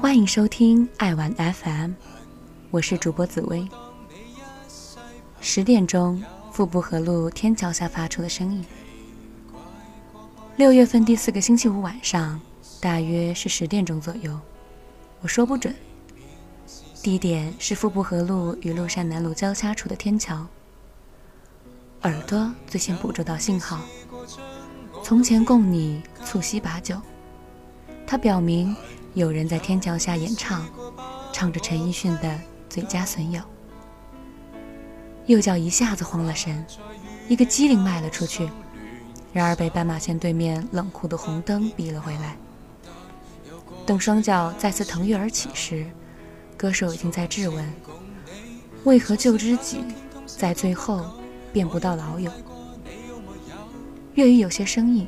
欢迎收听爱玩 FM，我是主播紫薇。十点钟，富布河路天桥下发出的声音。六月份第四个星期五晚上，大约是十点钟左右，我说不准。地点是富布河路与麓山南路交叉处的天桥。耳朵最先捕捉到信号。从前共你促膝把酒，他表明有人在天桥下演唱，唱着陈奕迅的《最佳损友》。右脚一下子慌了神，一个机灵迈了出去，然而被斑马线对面冷酷的红灯逼了回来。等双脚再次腾跃而起时，歌手已经在质问：为何旧知己在最后变不到老友？粤语有些生硬，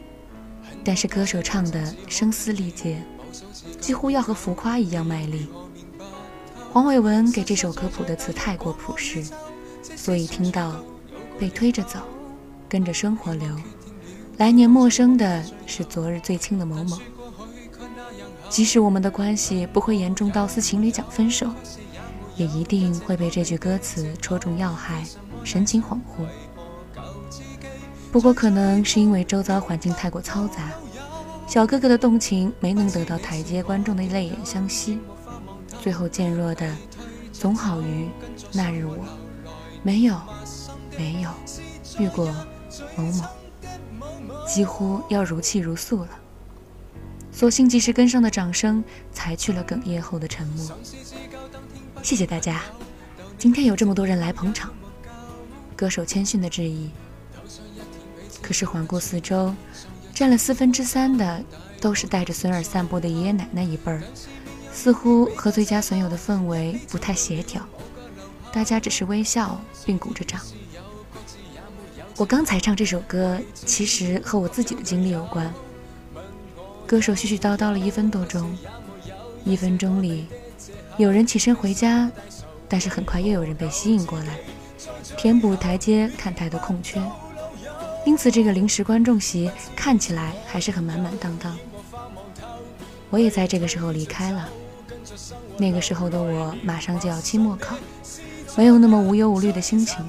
但是歌手唱的声嘶力竭，几乎要和浮夸一样卖力。黄伟文给这首歌谱的词太过朴实，所以听到被推着走，跟着生活流，来年陌生的是昨日最亲的某某。即使我们的关系不会严重到似情侣讲分手，也一定会被这句歌词戳中要害，神情恍惚。不过，可能是因为周遭环境太过嘈杂，小哥哥的动情没能得到台阶，观众的泪眼相惜，最后渐弱的，总好于那日我没有没有遇过某某，几乎要如泣如诉了。所幸及时跟上的掌声，才去了哽咽后的沉默。谢谢大家，今天有这么多人来捧场。歌手谦逊的致意。可是环顾四周，占了四分之三的都是带着孙儿散步的爷爷奶奶一辈儿，似乎和最佳损友的氛围不太协调。大家只是微笑并鼓着掌。我刚才唱这首歌，其实和我自己的经历有关。歌手絮絮叨叨了一分多钟，一分钟里，有人起身回家，但是很快又有人被吸引过来，填补台阶看台的空缺。因此，这个临时观众席看起来还是很满满当当。我也在这个时候离开了。那个时候的我马上就要期末考，没有那么无忧无虑的心情。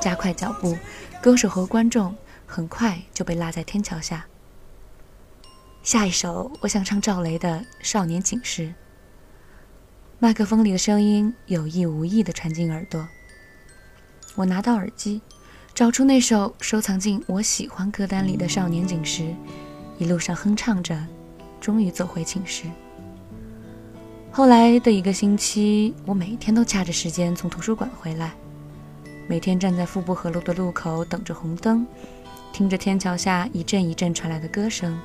加快脚步，歌手和观众很快就被拉在天桥下。下一首，我想唱赵雷的《少年警示》。麦克风里的声音有意无意地传进耳朵。我拿到耳机。找出那首收藏进我喜欢歌单里的《少年锦时》，一路上哼唱着，终于走回寝室。后来的一个星期，我每天都掐着时间从图书馆回来，每天站在富布河路的路口等着红灯，听着天桥下一阵一阵传来的歌声，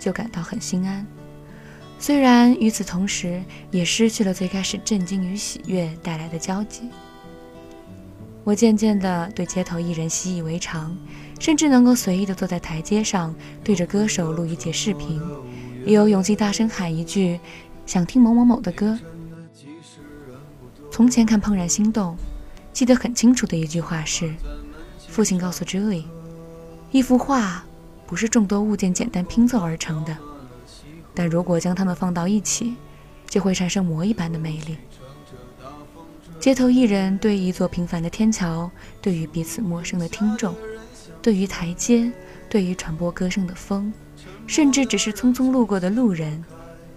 就感到很心安。虽然与此同时，也失去了最开始震惊与喜悦带来的交集。我渐渐地对街头艺人习以为常，甚至能够随意地坐在台阶上，对着歌手录一节视频，也有勇气大声喊一句：“想听某某某的歌。”从前看《怦然心动》，记得很清楚的一句话是：父亲告诉 Julie，一幅画不是众多物件简单拼凑而成的，但如果将它们放到一起，就会产生魔一般的魅力。街头艺人对一座平凡的天桥，对于彼此陌生的听众，对于台阶，对于传播歌声的风，甚至只是匆匆路过的路人，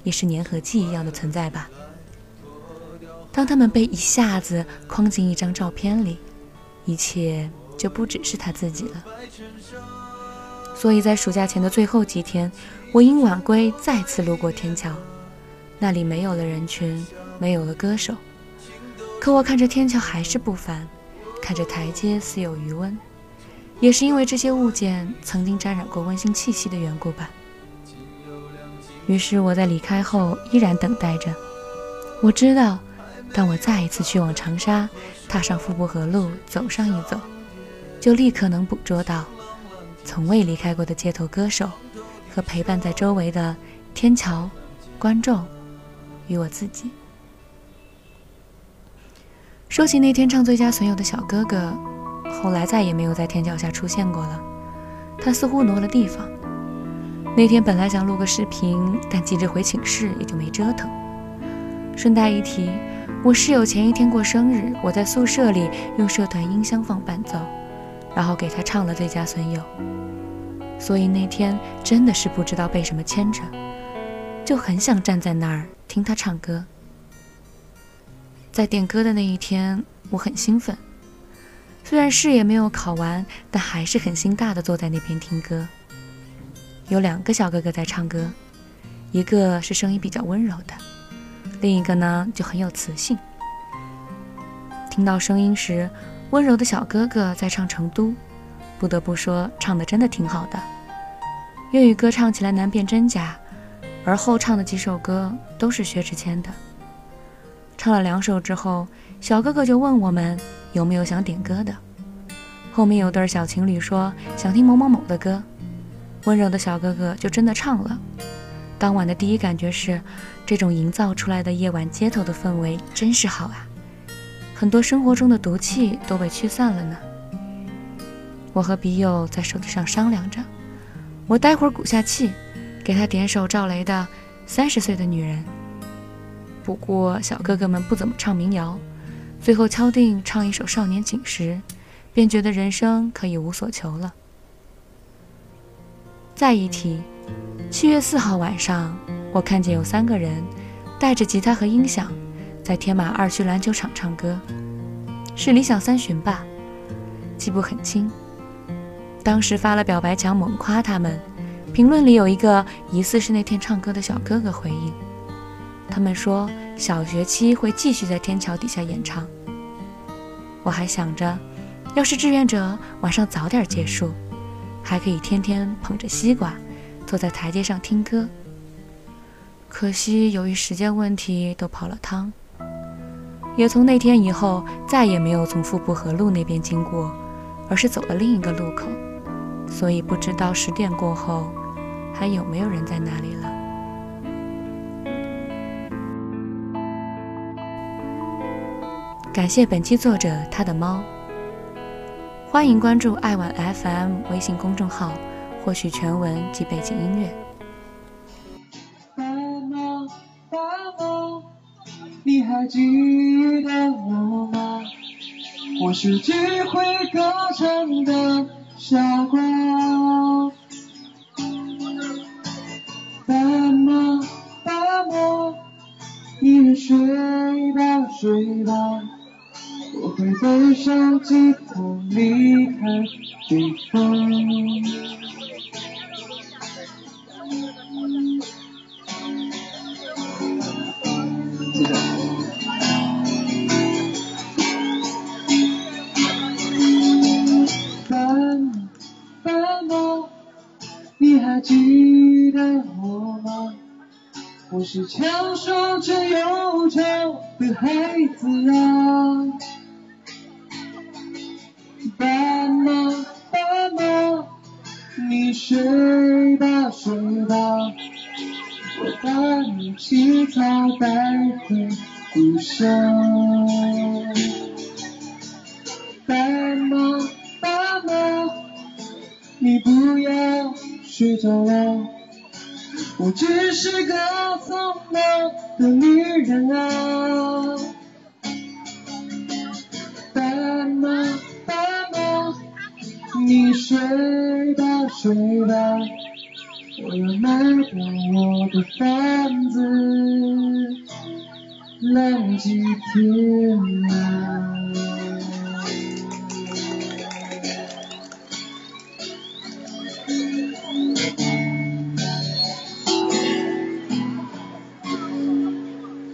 也是粘合剂一样的存在吧。当他们被一下子框进一张照片里，一切就不只是他自己了。所以在暑假前的最后几天，我因晚归再次路过天桥，那里没有了人群，没有了歌手。可我看着天桥还是不凡，看着台阶似有余温，也是因为这些物件曾经沾染过温馨气息的缘故吧。于是我在离开后依然等待着。我知道，当我再一次去往长沙，踏上富布河路走上一走，就立刻能捕捉到从未离开过的街头歌手和陪伴在周围的天桥观众与我自己。说起那天唱《最佳损友》的小哥哥，后来再也没有在天桥下出现过了。他似乎挪了地方。那天本来想录个视频，但急着回寝室，也就没折腾。顺带一提，我室友前一天过生日，我在宿舍里用社团音箱放伴奏，然后给他唱了《最佳损友》。所以那天真的是不知道被什么牵着，就很想站在那儿听他唱歌。在点歌的那一天，我很兴奋。虽然试也没有考完，但还是很心大的坐在那边听歌。有两个小哥哥在唱歌，一个是声音比较温柔的，另一个呢就很有磁性。听到声音时，温柔的小哥哥在唱《成都》，不得不说唱的真的挺好的。粤语歌唱起来难辨真假，而后唱的几首歌都是薛之谦的。唱了两首之后，小哥哥就问我们有没有想点歌的。后面有对小情侣说想听某某某的歌，温柔的小哥哥就真的唱了。当晚的第一感觉是，这种营造出来的夜晚街头的氛围真是好啊，很多生活中的毒气都被驱散了呢。我和笔友在手机上商量着，我待会儿鼓下气，给他点首赵雷的《三十岁的女人》。不过小哥哥们不怎么唱民谣，最后敲定唱一首《少年锦时》，便觉得人生可以无所求了。再一提，七月四号晚上，我看见有三个人带着吉他和音响，在天马二区篮球场唱歌，是理想三旬吧，记不很清。当时发了表白墙猛夸他们，评论里有一个疑似是那天唱歌的小哥哥回应。他们说小学期会继续在天桥底下演唱。我还想着，要是志愿者晚上早点结束，还可以天天捧着西瓜，坐在台阶上听歌。可惜由于时间问题，都泡了汤。也从那天以后，再也没有从富浦河路那边经过，而是走了另一个路口，所以不知道十点过后，还有没有人在那里了。感谢本期作者他的猫。欢迎关注爱晚 FM 微信公众号，获取全文及背景音乐。爸妈，爸妈，你还记得我吗？我是只会歌唱的傻瓜。上吉他离开地方。记得。爸爸妈，你还记得我吗？我是强说着忧愁的孩子啊。睡吧，睡吧，我把你青草带回故乡。白马，爸妈，你不要睡着了，我只是个匆忙的女人啊。你睡吧，睡吧，我要买到我的房子，来几天啊？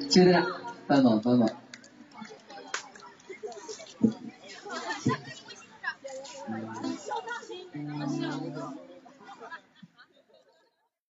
就这样，拜拜拜拜。